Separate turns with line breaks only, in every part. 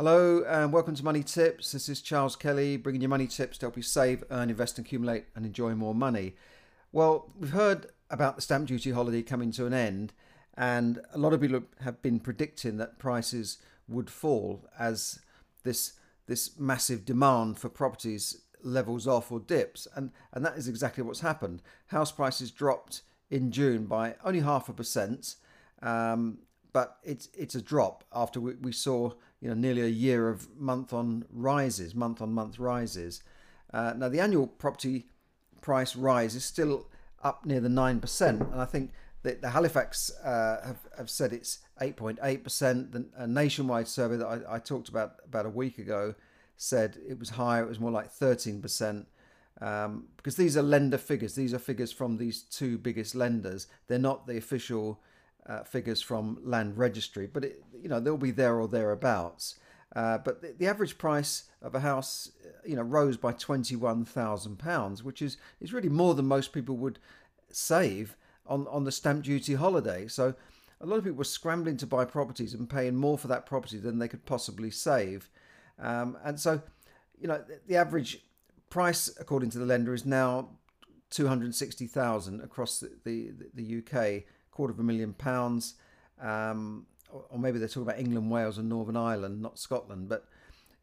Hello and welcome to Money Tips. This is Charles Kelly bringing you money tips to help you save, earn, invest, accumulate, and enjoy more money. Well, we've heard about the stamp duty holiday coming to an end, and a lot of people have been predicting that prices would fall as this this massive demand for properties levels off or dips, and and that is exactly what's happened. House prices dropped in June by only half a percent, um, but it's it's a drop after we, we saw you know nearly a year of month on rises, month on month rises. Uh, now the annual property price rise is still up near the nine percent, and I think that the Halifax uh, have have said it's eight point eight percent. The nationwide survey that I, I, talked about about a week ago said it was higher. It was more like thirteen percent. Um, because these are lender figures. These are figures from these two biggest lenders. They're not the official uh, figures from Land Registry, but it, you know they'll be there or thereabouts. Uh, but the, the, average price of a house, you know, rose by twenty-one thousand pounds, which is is really more than most people would save on on the stamp duty holiday. So a lot of people were scrambling to buy properties and paying more for that property than they could possibly save. Um, and so, you know, the, the average price, according to the lender, is now two hundred sixty thousand across the, the, the UK quarter of a million pounds, um, or, maybe they're talking about England, Wales, and Northern Ireland, not Scotland. But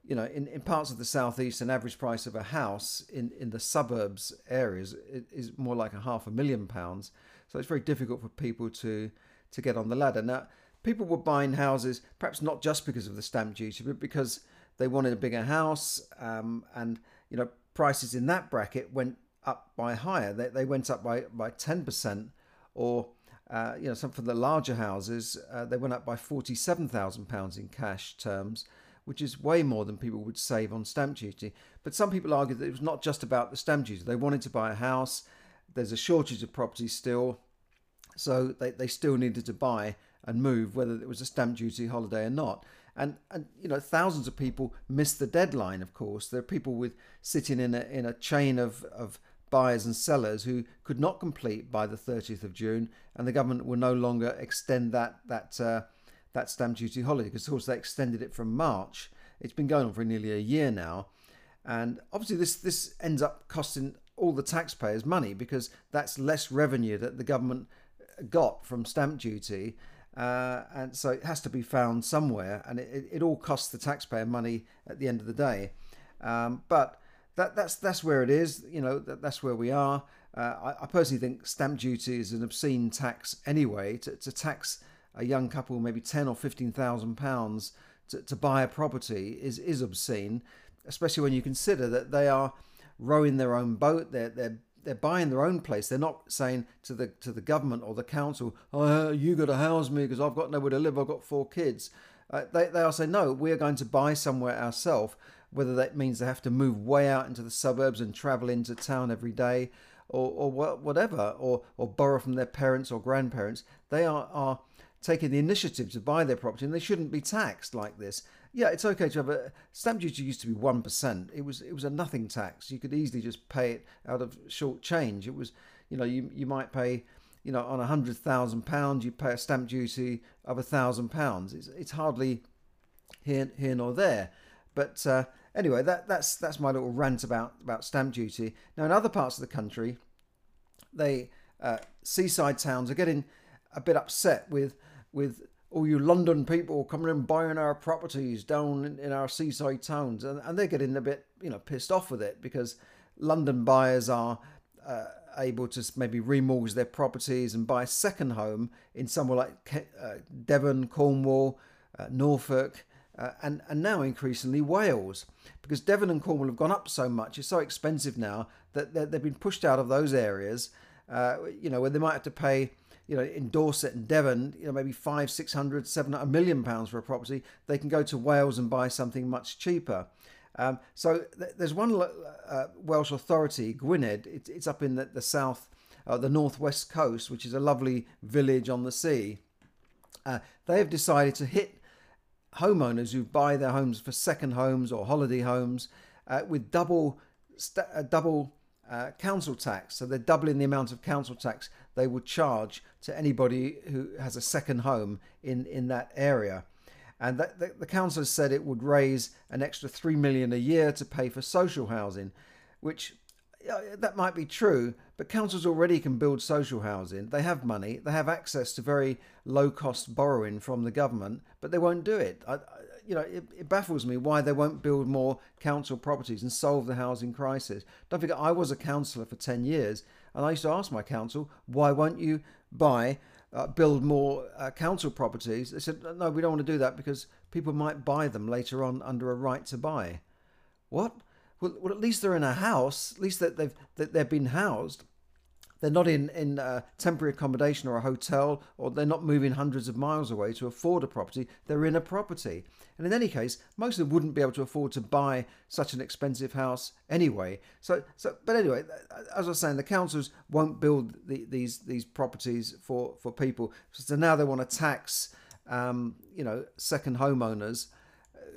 you know, in, in parts of the southeast, an average price of a house in, in the suburbs areas is more like a half a million pounds. So it's very difficult for people to to get on the ladder. Now, people were buying houses perhaps not just because of the stamp duty, but because they wanted a bigger house, um, and you know, prices in that bracket went up by higher. They, they went up by by ten percent or uh, you know, some for the larger houses, uh, they went up by £47,000 in cash terms, which is way more than people would save on stamp duty. But some people argue that it was not just about the stamp duty. They wanted to buy a house. There's a shortage of property still. So they, they still needed to buy and move, whether it was a stamp duty holiday or not. And, and you know, thousands of people missed the deadline, of course. There are people with sitting in a, in a chain of, of buyers and sellers who could not complete by the 30th of June, and the government will no longer extend that that uh, that stamp duty holiday because, of course, they extended it from March. It's been going on for nearly a year now, and obviously this this ends up costing all the taxpayers money because that's less revenue that the government got from stamp duty. Uh, and so it has to be found somewhere, and it, it, all costs the taxpayer money at the end of the day. Um, but that that's that's where it is. You know, that, that's where we are. Uh, I, I, personally think stamp duty is an obscene tax anyway. To, to tax a young couple maybe ten or fifteen thousand pounds to buy a property is is obscene, especially when you consider that they are rowing their own boat. They're they're they're buying their own place. They're not saying to the to the government or the council, "Oh, you got to house me because I've got nowhere to live. I've got four kids." Uh, they they are saying, "No, we're going to buy somewhere ourselves." Whether that means they have to move way out into the suburbs and travel into town every day or, or whatever, or, or borrow from their parents or grandparents, they are, are taking the initiative to buy their property and they shouldn't be taxed like this. Yeah, it's okay to have a stamp duty used to be one percent. It was it was a nothing tax. You could easily just pay it out of short change. It was, you know, you you might pay, you know, on a hundred thousand pounds, you pay a stamp duty of a thousand pounds. It's it's hardly here here nor there. But uh, anyway, that, that's that's my little rant about about stamp duty. Now, in other parts of the country, they uh, seaside towns are getting a bit upset with with all you London people coming in buying our properties down in, in our seaside towns, and, and they're getting a bit you know pissed off with it because London buyers are. Uh, able to maybe remortgage their properties and buy a second home in somewhere like uh, Devon, Cornwall, uh, Norfolk, uh, and, and now increasingly Wales, because Devon and Cornwall have gone up so much, it's so expensive now that they've been pushed out of those areas, uh, you know, where they might have to pay, you know, in Dorset and Devon, you know, maybe five, six hundred, seven, a million pounds for a property, they can go to Wales and buy something much cheaper. Um, so th- there's one uh, Welsh authority, Gwynedd, it, it's up in the, the south, uh, the northwest coast, which is a lovely village on the sea. Uh, they have decided to hit homeowners who buy their homes for second homes or holiday homes uh, with double st- uh, double uh, council tax. So they're doubling the amount of council tax they would charge to anybody who has a second home in in that area. and that, the, the council has said it would raise an extra three million a year to pay for social housing, which that might be true, but councils already can build social housing. They have money, they have access to very low cost borrowing from the government, but they won't do it. I, you know, it, it, baffles me why they won't build more council properties and solve the housing crisis. Don't forget, I was a councillor for 10 years, and I used to ask my council, why won't you buy, uh, build more uh, council properties? They said, no, we don't want to do that because people might buy them later on under a right to buy. What? Well, well at least they're in a house, at least that they've, that they've been housed. They're not in, in temporary accommodation or a hotel, or they're not moving hundreds of miles away to afford a property. They're in a property. And in any case, most of them wouldn't be able to afford to buy such an expensive house anyway. So, so but anyway, as I was saying, the councils won't build the, these these properties for, for people. So now they want to tax, um, you know, second homeowners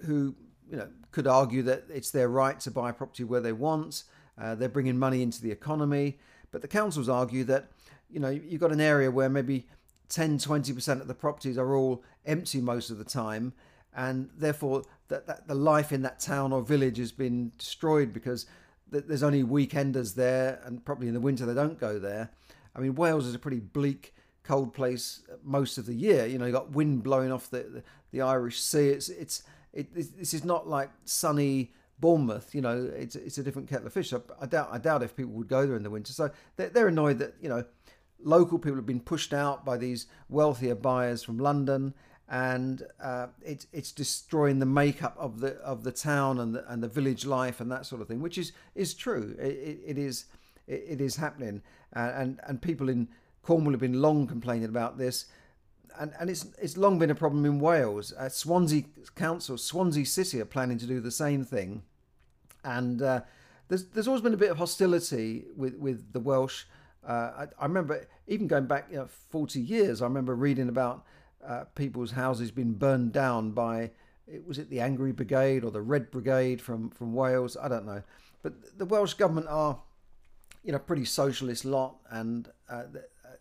who, you know, could argue that it's their right to buy property where they want. Uh, they're bringing money into the economy. But the councils argue that, you know, you've got an area where maybe 10, 20% of the properties are all empty most of the time. And therefore, that, that the life in that town or village has been destroyed because there's only weekenders there, and probably in the winter they don't go there. I mean, Wales is a pretty bleak, cold place most of the year. You know, you've got wind blowing off the, the, the Irish Sea. It's it's it, this is not like sunny Bournemouth, you know, it's it's a different kettle of fish. I, I doubt I doubt if people would go there in the winter. So they're, they're annoyed that you know local people have been pushed out by these wealthier buyers from London, and uh, it's it's destroying the makeup of the of the town and the and the village life and that sort of thing, which is is true. it, it, it is it, it is happening, uh, and and people in Cornwall have been long complaining about this. And, and it's it's long been a problem in Wales. Uh, Swansea Council, Swansea City are planning to do the same thing and uh, there's there's always been a bit of hostility with with the Welsh. Uh, I, I, remember even going back you know, 40 years. I remember reading about uh, people's houses being burned down by it was it the Angry Brigade or the Red Brigade from from Wales. I don't know, but the Welsh government are you know pretty socialist lot, and uh, uh,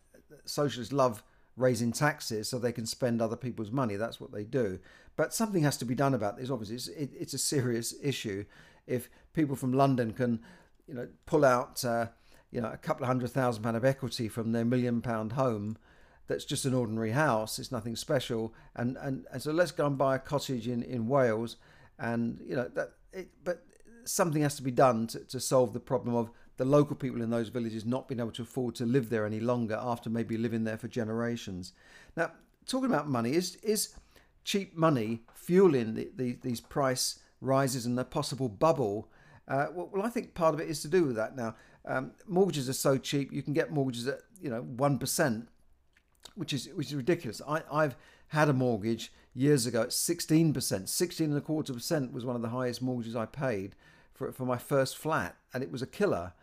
socialists love raising taxes so they can spend other people's money. That's what they do. But something has to be done about this. Obviously, it's, it, it's a serious issue if people from London can, you know, pull out, uh, you know, a couple of hundred thousand pound of equity from their million pound home, that's just an ordinary house. It's nothing special. And and, and so let's go and buy a cottage in, in Wales, and you know that. It, but something has to be done to, to solve the problem of the local people in those villages not being able to afford to live there any longer after maybe living there for generations. Now, talking about money, is is cheap money fueling the, the, these price rises and the possible bubble. Uh, well, I think part of it is to do with that. Now, um, mortgages are so cheap; you can get mortgages at you know one percent, which is which is ridiculous. I, I've had a mortgage years ago at sixteen percent. Sixteen and a quarter percent was one of the highest mortgages I paid for for my first flat, and it was a killer.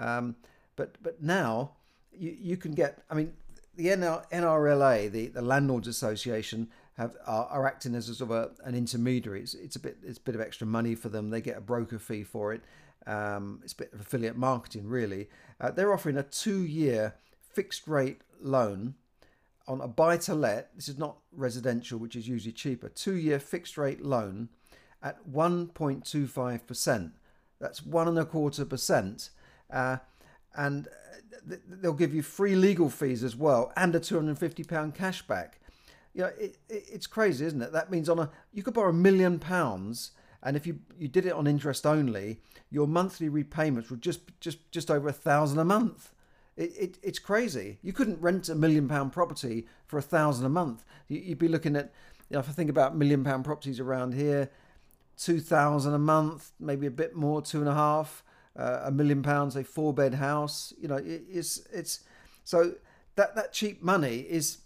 Um, but but now you you can get. I mean, the NRLA, the the Landlords Association, have are, are acting as a sort of a, an intermediary. It's, it's, a bit it's a bit of extra money for them. They get a broker fee for it. Um, it's a bit of affiliate marketing, really. Uh, they're offering a two-year fixed rate loan on a buy to let. This is not residential, which is usually cheaper. Two-year fixed rate loan at 1.25%. That's one and a quarter percent. Uh, and uh, they'll give you free legal fees as well and a £250 cash back you know, it, it, it's crazy, isn't it? That means on a you could borrow a million pounds, and if you you did it on interest only, your monthly repayments were just just just over a thousand a month. It, it, it's crazy. You couldn't rent a million pound property for a thousand a month. You, would be looking at, you know, if I think about million pound properties around here, two thousand a month, maybe a bit more, two and a half, uh, a million pounds, a four bed house. You know, it, it's it's so that that cheap money is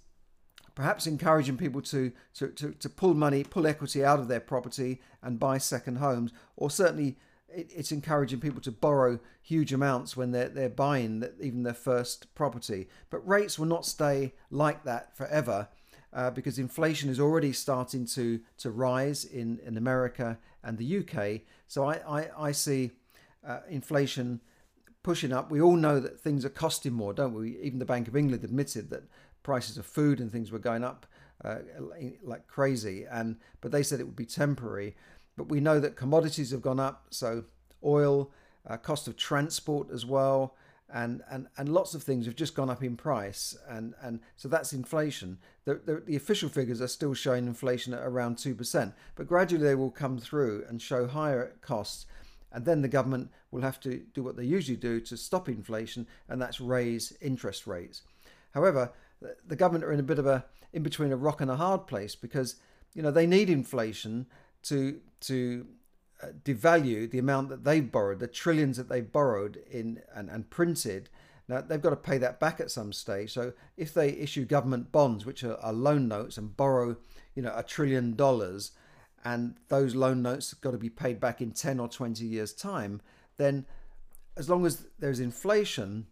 perhaps encouraging people to, to, to, to, pull money, pull equity out of their property and buy second homes, or certainly it, it's encouraging people to borrow huge amounts when they're, they're buying even their first property. But rates will not stay like that forever. Uh, because inflation is already starting to, to rise in, in America and the UK. So I, I, I see uh, inflation pushing up. We all know that things are costing more, don't we? Even the Bank of England admitted that prices of food and things were going up uh, like crazy. And but they said it would be temporary. But we know that commodities have gone up, so oil, uh, cost of transport as well, and, and, and lots of things have just gone up in price, and, and so that's inflation. The, the, the official figures are still showing inflation at around 2%, but gradually they will come through and show higher costs, and then the government will have to do what they usually do to stop inflation, and that's raise interest rates. However, the government are in a bit of a in between a rock and a hard place because you know they need inflation to to uh, devalue the amount that they've borrowed, the trillions that they've borrowed in and, and printed. Now they've got to pay that back at some stage. So if they issue government bonds, which are, are loan notes, and borrow, you know, a trillion dollars, and those loan notes have got to be paid back in ten or twenty years' time, then as long as there's inflation,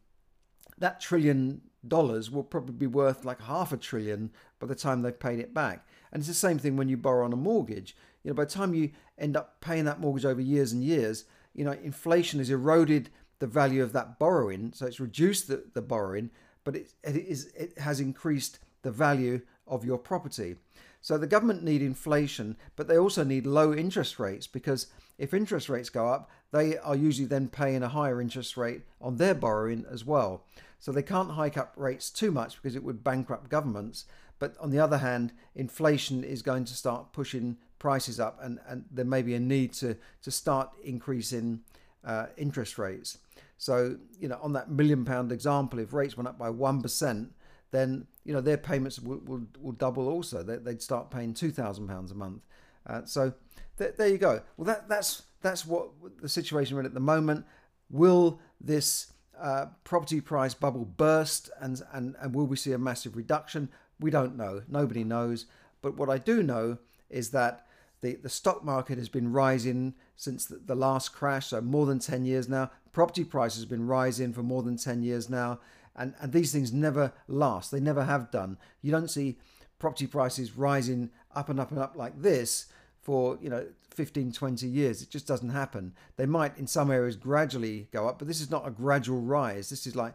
that trillion dollars will probably be worth like half a trillion by the time they've paid it back. And it's the same thing when you borrow on a mortgage. You know, by the time you end up paying that mortgage over years and years, you know, inflation has eroded the value of that borrowing, so it's reduced the, the borrowing, but it, it is it has increased the value of your property. So the government need inflation, but they also need low interest rates because if interest rates go up, they are usually then paying a higher interest rate on their borrowing as well. So they can't hike up rates too much because it would bankrupt governments. But on the other hand, inflation is going to start pushing prices up, and, and there may be a need to, to start increasing uh, interest rates. So, you know, on that million pound example, if rates went up by 1%, then, you know, their payments will, will, will double also. They, would start paying £2,000 a month. Uh, so th- there you go. Well, that, that's, that's what the situation we're in at the moment. Will this uh, property price bubble burst and, and, and will we see a massive reduction? We don't know. Nobody knows. But what I do know is that the, the stock market has been rising since the, the last crash, so more than 10 years now. Property prices have been rising for more than 10 years now. And, and these things never last. They never have done. You don't see property prices rising up and up and up like this for you know 15 20 years it just doesn't happen they might in some areas gradually go up but this is not a gradual rise this is like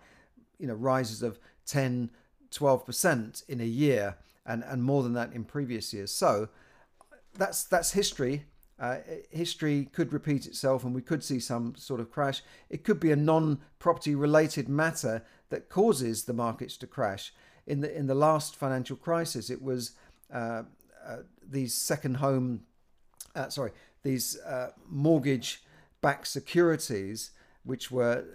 you know rises of 10 12% in a year and, and more than that in previous years. So that's that's history. Uh, history could repeat itself and we could see some sort of crash. It could be a non-property related matter that causes the markets to crash. In the in the last financial crisis, it was uh, uh, these second home, uh, sorry, these uh, mortgage-backed securities, which were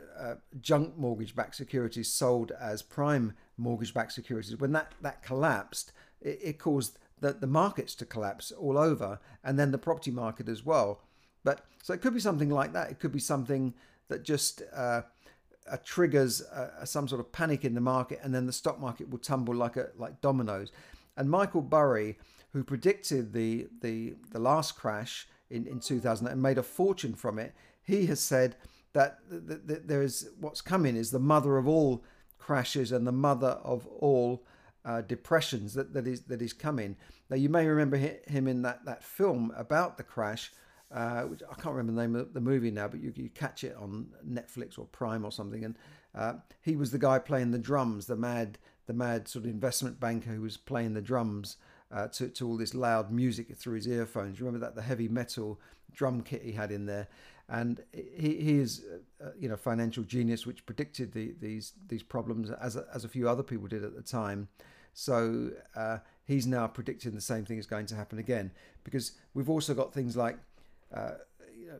junk mortgage-backed securities sold as prime mortgage-backed securities. When that that collapsed, it, it caused the, the markets to collapse all over, and then the property market as well. But so it could be something like that. It could be something that just uh, uh, triggers uh, some sort of panic in the market, and then the stock market will tumble like a like dominoes. And Michael Burry, who predicted the the the last crash in in 2000 and made a fortune from it, he has said that, that, that there is what's coming is the mother of all crashes and the mother of all uh, depressions that, that is that is coming. Now you may remember him in that, that film about the crash, uh, which I can't remember the name of the movie now, but you, you catch it on Netflix or Prime or something. And uh, he was the guy playing the drums, the mad the mad sort of investment banker who was playing the drums uh, to to all this loud music through his earphones. You remember that the heavy metal drum kit he had in there? And he, he is uh, you know financial genius which predicted the, these these problems as a, as a few other people did at the time. So uh, he's now predicting the same thing is going to happen again. Because we've also got things like uh,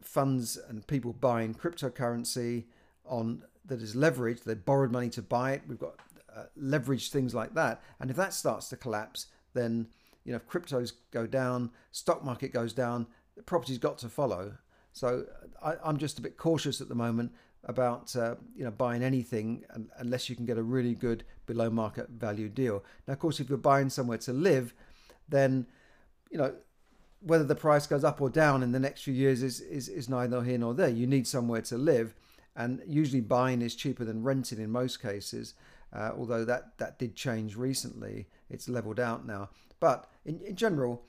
funds and people buying cryptocurrency on that is leveraged. They borrowed money to buy it. We've got uh, leveraged things like that. And if that starts to collapse then you know if cryptos go down stock market goes down the property's got to follow so I, am just a bit cautious at the moment about uh, you know buying anything unless you can get a really good below market value deal. Now, of course, if you're buying somewhere to live, then you know whether the price goes up or down in the next few years is is, is neither here nor there. You need somewhere to live, and usually buying is cheaper than renting in most cases. Uh, although that that did change recently, it's leveled out now. But in, in general,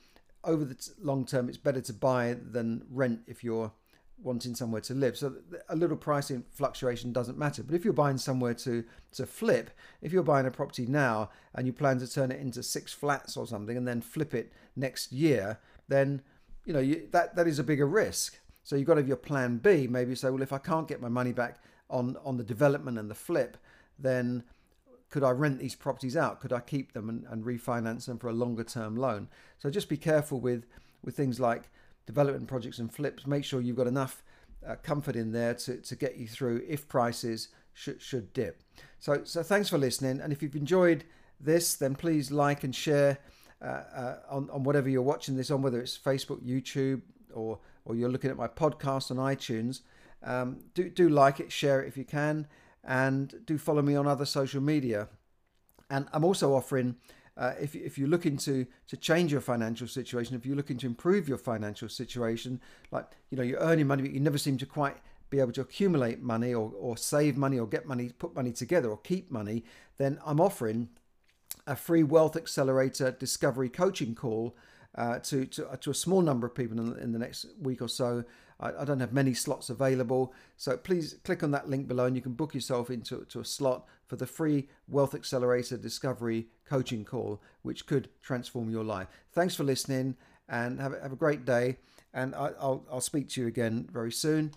over the long term, it's better to buy than rent if you're wanting somewhere to live. So a little pricing fluctuation doesn't matter. But if you're buying somewhere to to flip, if you're buying a property now and you plan to turn it into six flats or something and then flip it next year, then you know you, that that is a bigger risk. So you've got to have your plan B. Maybe you say, well, if I can't get my money back on on the development and the flip, then could I rent these properties out? Could I keep them and, and refinance them for a longer term loan? So just be careful with with things like development projects and flips. Make sure you've got enough uh, comfort in there to, to get you through if prices should, should dip. So, so thanks for listening. And if you've enjoyed this, then please like and share uh, uh, on, on whatever you're watching this on, whether it's Facebook, YouTube, or, or you're looking at my podcast on iTunes. Um, do, do like it, share it if you can, and do follow me on other social media. And I'm also offering uh, if, if you're looking to to change your financial situation, if you're looking to improve your financial situation, like you know you're earning money but you never seem to quite be able to accumulate money or, or save money or get money, put money together or keep money, then I'm offering a free Wealth Accelerator Discovery Coaching call uh, to, to, to a small number of people in, in the next week or so. I, I, don't have many slots available, so please click on that link below and you can book yourself into to a slot for the free Wealth Accelerator Discovery Coaching call, which could transform your life. Thanks for listening and have, have a great day. And I, will I'll speak to you again very soon.